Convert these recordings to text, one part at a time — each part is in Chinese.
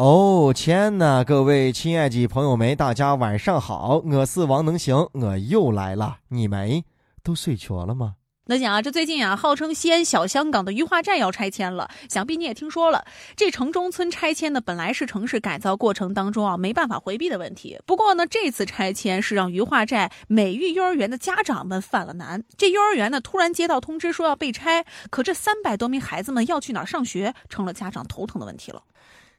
哦天呐，各位亲爱的朋友们，大家晚上好，我是王能行，我又来了，你们都睡着了吗？那讲啊，这最近啊，号称西安小香港的鱼化寨要拆迁了，想必你也听说了。这城中村拆迁呢，本来是城市改造过程当中啊没办法回避的问题。不过呢，这次拆迁是让鱼化寨美育幼儿园的家长们犯了难。这幼儿园呢，突然接到通知说要被拆，可这三百多名孩子们要去哪儿上学，成了家长头疼的问题了。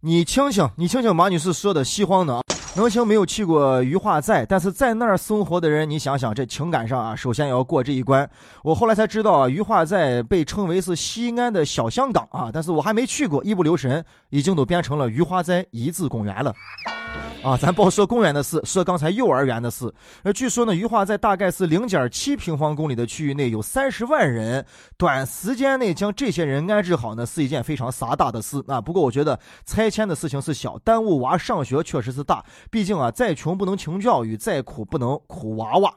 你听听，你听听马女士说的西荒呢？能行没有去过鱼化寨，但是在那儿生活的人，你想想这情感上啊，首先要过这一关。我后来才知道啊，鱼化寨被称为是西安的小香港啊，但是我还没去过，一不留神已经都变成了鱼化寨遗址公园了。啊，咱不说公园的事，说刚才幼儿园的事。呃，据说呢，余化在大概是零点七平方公里的区域内有三十万人，短时间内将这些人安置好呢，是一件非常傻大的事啊。不过我觉得拆迁的事情是小，耽误娃上学确实是大。毕竟啊，再穷不能穷教育，再苦不能苦娃娃。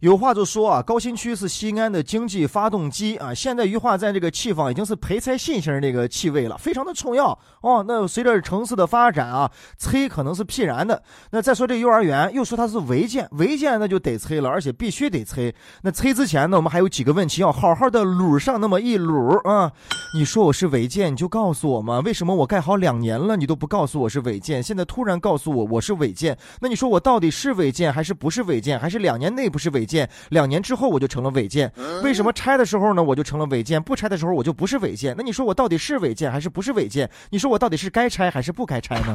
有话就说啊，高新区是西安的经济发动机啊。现在余化寨这个气方已经是培菜新型那个气味了，非常的重要哦。那随着城市的发展啊，催可能是必然的。那再说这幼儿园，又说它是违建，违建那就得催了，而且必须得催。那催之前呢，我们还有几个问题要好好的捋上那么一捋啊。你说我是违建，你就告诉我嘛。为什么我盖好两年了，你都不告诉我是违建？现在突然告诉我我是违建，那你说我到底是违建还是不是违建？还是两年内不是违？建两年之后我就成了违建，为什么拆的时候呢我就成了违建，不拆的时候我就不是违建？那你说我到底是违建还是不是违建？你说我到底是该拆还是不该拆呢？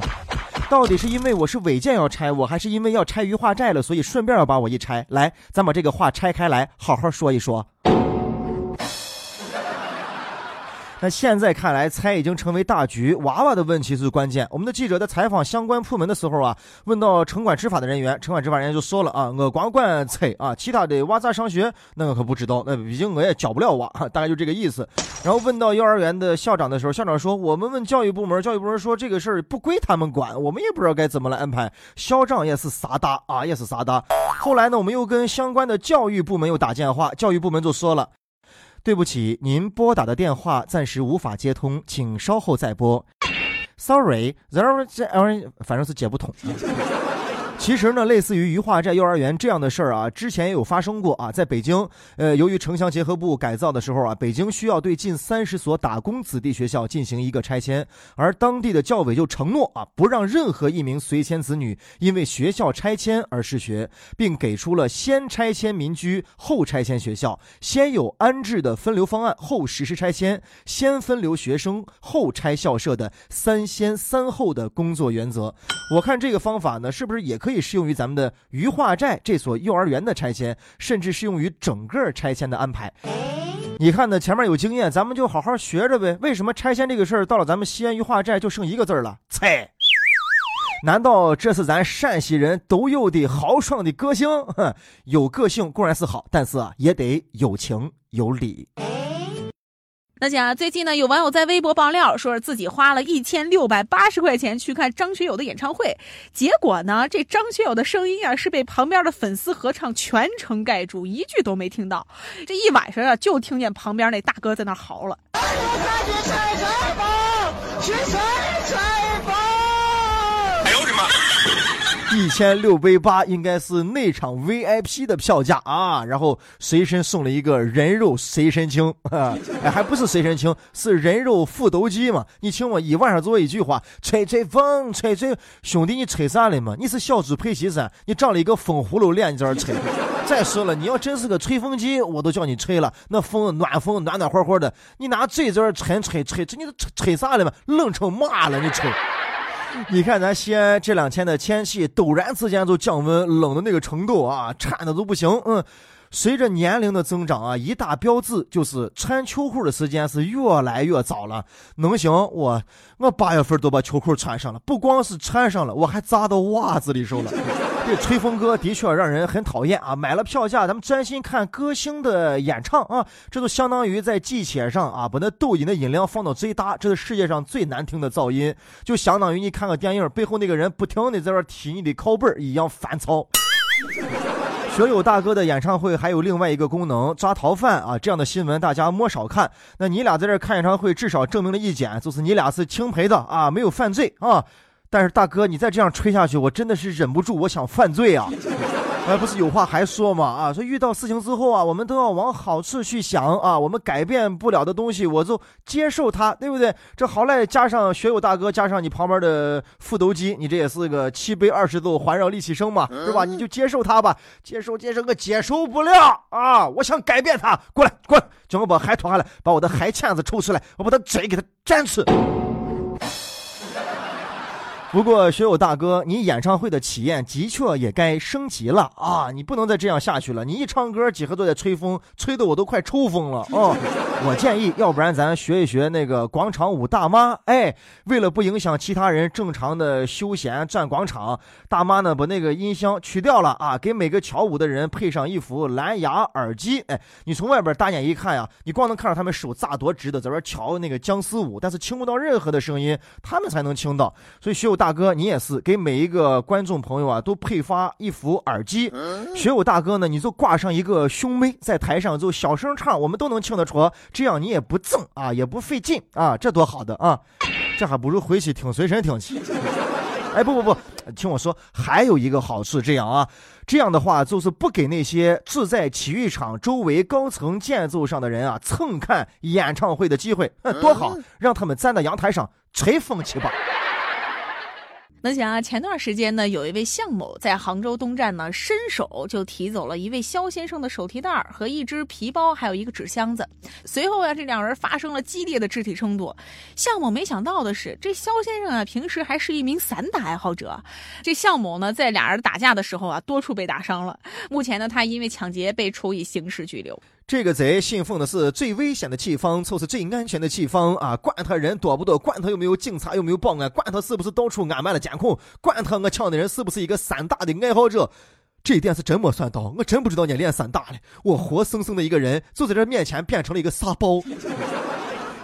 到底是因为我是违建要拆我，还是因为要拆鱼化寨了，所以顺便要把我一拆？来，咱把这个话拆开来，好好说一说。那现在看来，拆已经成为大局，娃娃的问题是关键。我们的记者在采访相关部门的时候啊，问到城管执法的人员，城管执法人员就说了啊，我光管拆啊，其他的娃咋上学，那我可不知道，那毕竟我也教不了娃，大概就这个意思。然后问到幼儿园的校长的时候，校长说，我们问教育部门，教育部门说这个事儿不归他们管，我们也不知道该怎么来安排。校长也是傻大啊，也是傻大。后来呢，我们又跟相关的教育部门又打电话，教育部门就说了。对不起，您拨打的电话暂时无法接通，请稍后再拨。Sorry，反正是接不通。其实呢，类似于鱼化寨幼儿园这样的事儿啊，之前也有发生过啊。在北京，呃，由于城乡结合部改造的时候啊，北京需要对近三十所打工子弟学校进行一个拆迁，而当地的教委就承诺啊，不让任何一名随迁子女因为学校拆迁而失学，并给出了先拆迁民居后拆迁学校、先有安置的分流方案后实施拆迁、先分流学生后拆校舍的三先三后的工作原则。我看这个方法呢，是不是也可以？可以适用于咱们的鱼化寨这所幼儿园的拆迁，甚至适用于整个拆迁的安排。你看呢？前面有经验，咱们就好好学着呗。为什么拆迁这个事儿到了咱们西安鱼化寨就剩一个字了？拆？难道这是咱陕西人独有的豪爽的个性？有个性固然是好，但是啊，也得有情有理。那讲最近呢，有网友在微博爆料，说是自己花了一千六百八十块钱去看张学友的演唱会，结果呢，这张学友的声音啊是被旁边的粉丝合唱全程盖住，一句都没听到。这一晚上啊，就听见旁边那大哥在那嚎了。哎呦我的妈一千六百八应该是那场 VIP 的票价啊，然后随身送了一个人肉随身听，哎，还不是随身听，是人肉复读机嘛？你听我一晚上做一句话，吹吹风，吹吹，兄弟你吹啥了嘛？你是小猪佩奇噻？你长了一个风葫芦脸，你在这吹？再说了，你要真是个吹风机，我都叫你吹了，那风暖风暖暖和和的，你拿嘴在这吹吹吹，这你吹吹啥了嘛？冷成嘛了，你吹？你看咱西安这两天的天气，陡然之间就降温，冷的那个程度啊，颤的都不行。嗯，随着年龄的增长啊，一大标志就是穿秋裤的时间是越来越早了。能行？我我八月份都把秋裤穿上了，不光是穿上了，我还扎到袜子里头了。这吹风哥的确让人很讨厌啊！买了票价，咱们专心看歌星的演唱啊！这就相当于在地铁上啊，把那抖音的音量放到最大，这是世界上最难听的噪音，就相当于你看个电影背后那个人不停的在那踢你的靠背一样烦躁。学友大哥的演唱会还有另外一个功能，抓逃犯啊！这样的新闻大家莫少看。那你俩在这看演唱会，至少证明了一点，就是你俩是清赔的啊，没有犯罪啊。但是大哥，你再这样吹下去，我真的是忍不住，我想犯罪啊！哎，不是有话还说嘛啊！说遇到事情之后啊，我们都要往好处去想啊。我们改变不了的东西，我就接受它，对不对？这好赖加上学友大哥，加上你旁边的复读机，你这也是个七杯二十奏环绕立气声嘛，是吧？你就接受它吧，接受接受个接受不了啊！我想改变它，过来过来，叫我把海脱下来，把我的海钳子抽出来，我把它嘴给它粘死。不过，学友大哥，你演唱会的体验的确也该升级了啊！你不能再这样下去了。你一唱歌，几何都在吹风，吹得我都快抽风了 哦！我建议，要不然咱学一学那个广场舞大妈。哎，为了不影响其他人正常的休闲转广场，大妈呢把那个音箱取掉了啊，给每个跳舞的人配上一副蓝牙耳机。哎，你从外边大眼一看呀，你光能看到他们手咋多直的在这跳那个僵尸舞，但是听不到任何的声音，他们才能听到。所以学友。大哥，你也是给每一个观众朋友啊，都配发一副耳机。学友大哥呢，你就挂上一个胸麦，在台上就小声唱，我们都能听得出，这样你也不赠啊，也不费劲啊，这多好的啊！这还不如回去听随身听去。哎，不不不，听我说，还有一个好处，这样啊，这样的话就是不给那些住在体育场周围高层建筑上的人啊蹭看演唱会的机会，多好，让他们站在阳台上吹风去吧。能想啊，前段时间呢，有一位向某在杭州东站呢，伸手就提走了一位肖先生的手提袋和一只皮包，还有一个纸箱子。随后啊，这两人发生了激烈的肢体冲突。向某没想到的是，这肖先生啊，平时还是一名散打爱好者。这向某呢，在俩人打架的时候啊，多处被打伤了。目前呢，他因为抢劫被处以刑事拘留。这个贼信奉的是最危险的地方就是最安全的地方啊！管他人多不多，管他有没有警察，有没有保安，管他是不是到处安满了监控，管他我抢的人是不是一个散打的爱好者，这一点是真没算到，我真不知道你练散打的，我活生生的一个人就在这面前变成了一个沙包。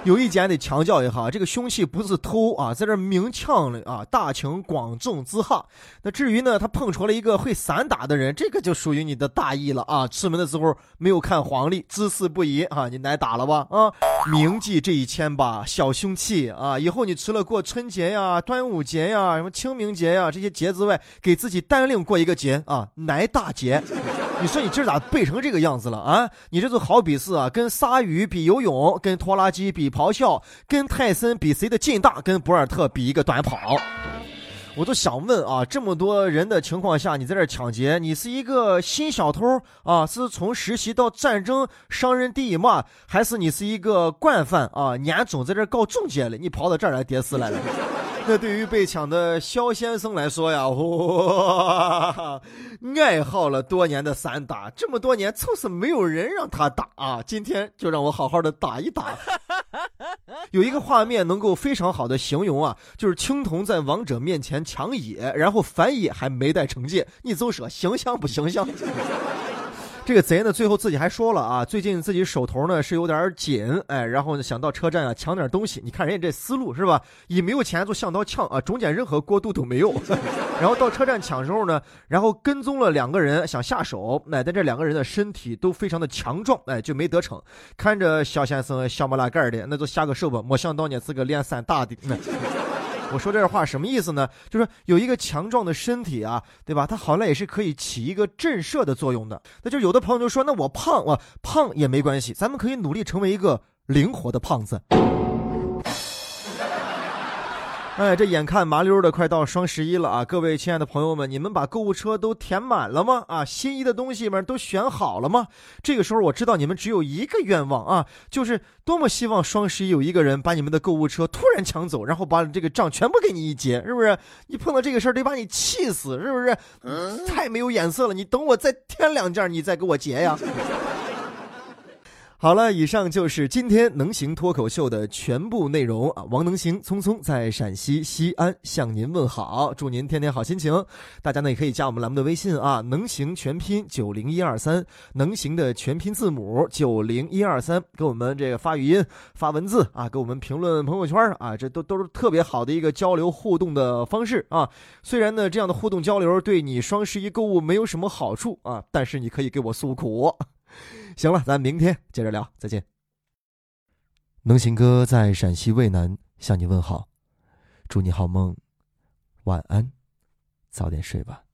有一点得强调一下，这个凶器不是偷啊，在这明抢了啊，大庭广众之下。那至于呢，他碰着了一个会散打的人，这个就属于你的大意了啊！出门的时候没有看黄历，姿势不宜啊，你挨打了吧啊！铭记这一千把小凶器啊，以后你除了过春节呀、端午节呀、什么清明节呀这些节之外，给自己单另过一个节啊，挨大节。你说你今儿咋背成这个样子了啊？你这就好比是啊，跟鲨鱼比游泳，跟拖拉机比咆哮，跟泰森比谁的劲大，跟博尔特比一个短跑。我都想问啊，这么多人的情况下，你在这抢劫，你是一个新小偷啊？是从实习到战争伤人第一嘛？还是你是一个惯犯啊？年终在这搞中介了，你跑到这儿来跌死来了？那对于被抢的肖先生来说呀，哇，爱好了多年的散打，这么多年就是没有人让他打啊，今天就让我好好的打一打。有一个画面能够非常好的形容啊，就是青铜在王者面前抢野，然后反野还没带惩戒，你就说形象不形象？这个贼呢，最后自己还说了啊，最近自己手头呢是有点紧，哎，然后呢想到车站啊抢点东西。你看人家这思路是吧？一没有钱就想到抢啊，中间任何过渡都没有。然后到车站抢时候呢，然后跟踪了两个人想下手，哎，但这两个人的身体都非常的强壮，哎，就没得逞。看着肖先生小木拉盖的，那就下个手吧。没想到呢是个练散打的。我说这话什么意思呢？就是有一个强壮的身体啊，对吧？它好赖也是可以起一个震慑的作用的。那就有的朋友就说，那我胖啊，胖也没关系，咱们可以努力成为一个灵活的胖子。哎，这眼看麻溜的快到双十一了啊！各位亲爱的朋友们，你们把购物车都填满了吗？啊，心仪的东西们都选好了吗？这个时候我知道你们只有一个愿望啊，就是多么希望双十一有一个人把你们的购物车突然抢走，然后把这个账全部给你一结，是不是？你碰到这个事儿得把你气死，是不是？太没有眼色了！你等我再添两件，你再给我结呀。好了，以上就是今天能行脱口秀的全部内容啊！王能行匆匆在陕西西安向您问好，祝您天天好心情。大家呢也可以加我们栏目的微信啊，能行全拼九零一二三，能行的全拼字母九零一二三，给我们这个发语音、发文字啊，给我们评论朋友圈啊，这都都是特别好的一个交流互动的方式啊。虽然呢这样的互动交流对你双十一购物没有什么好处啊，但是你可以给我诉苦。行了，咱明天接着聊，再见。能行哥在陕西渭南向你问好，祝你好梦，晚安，早点睡吧。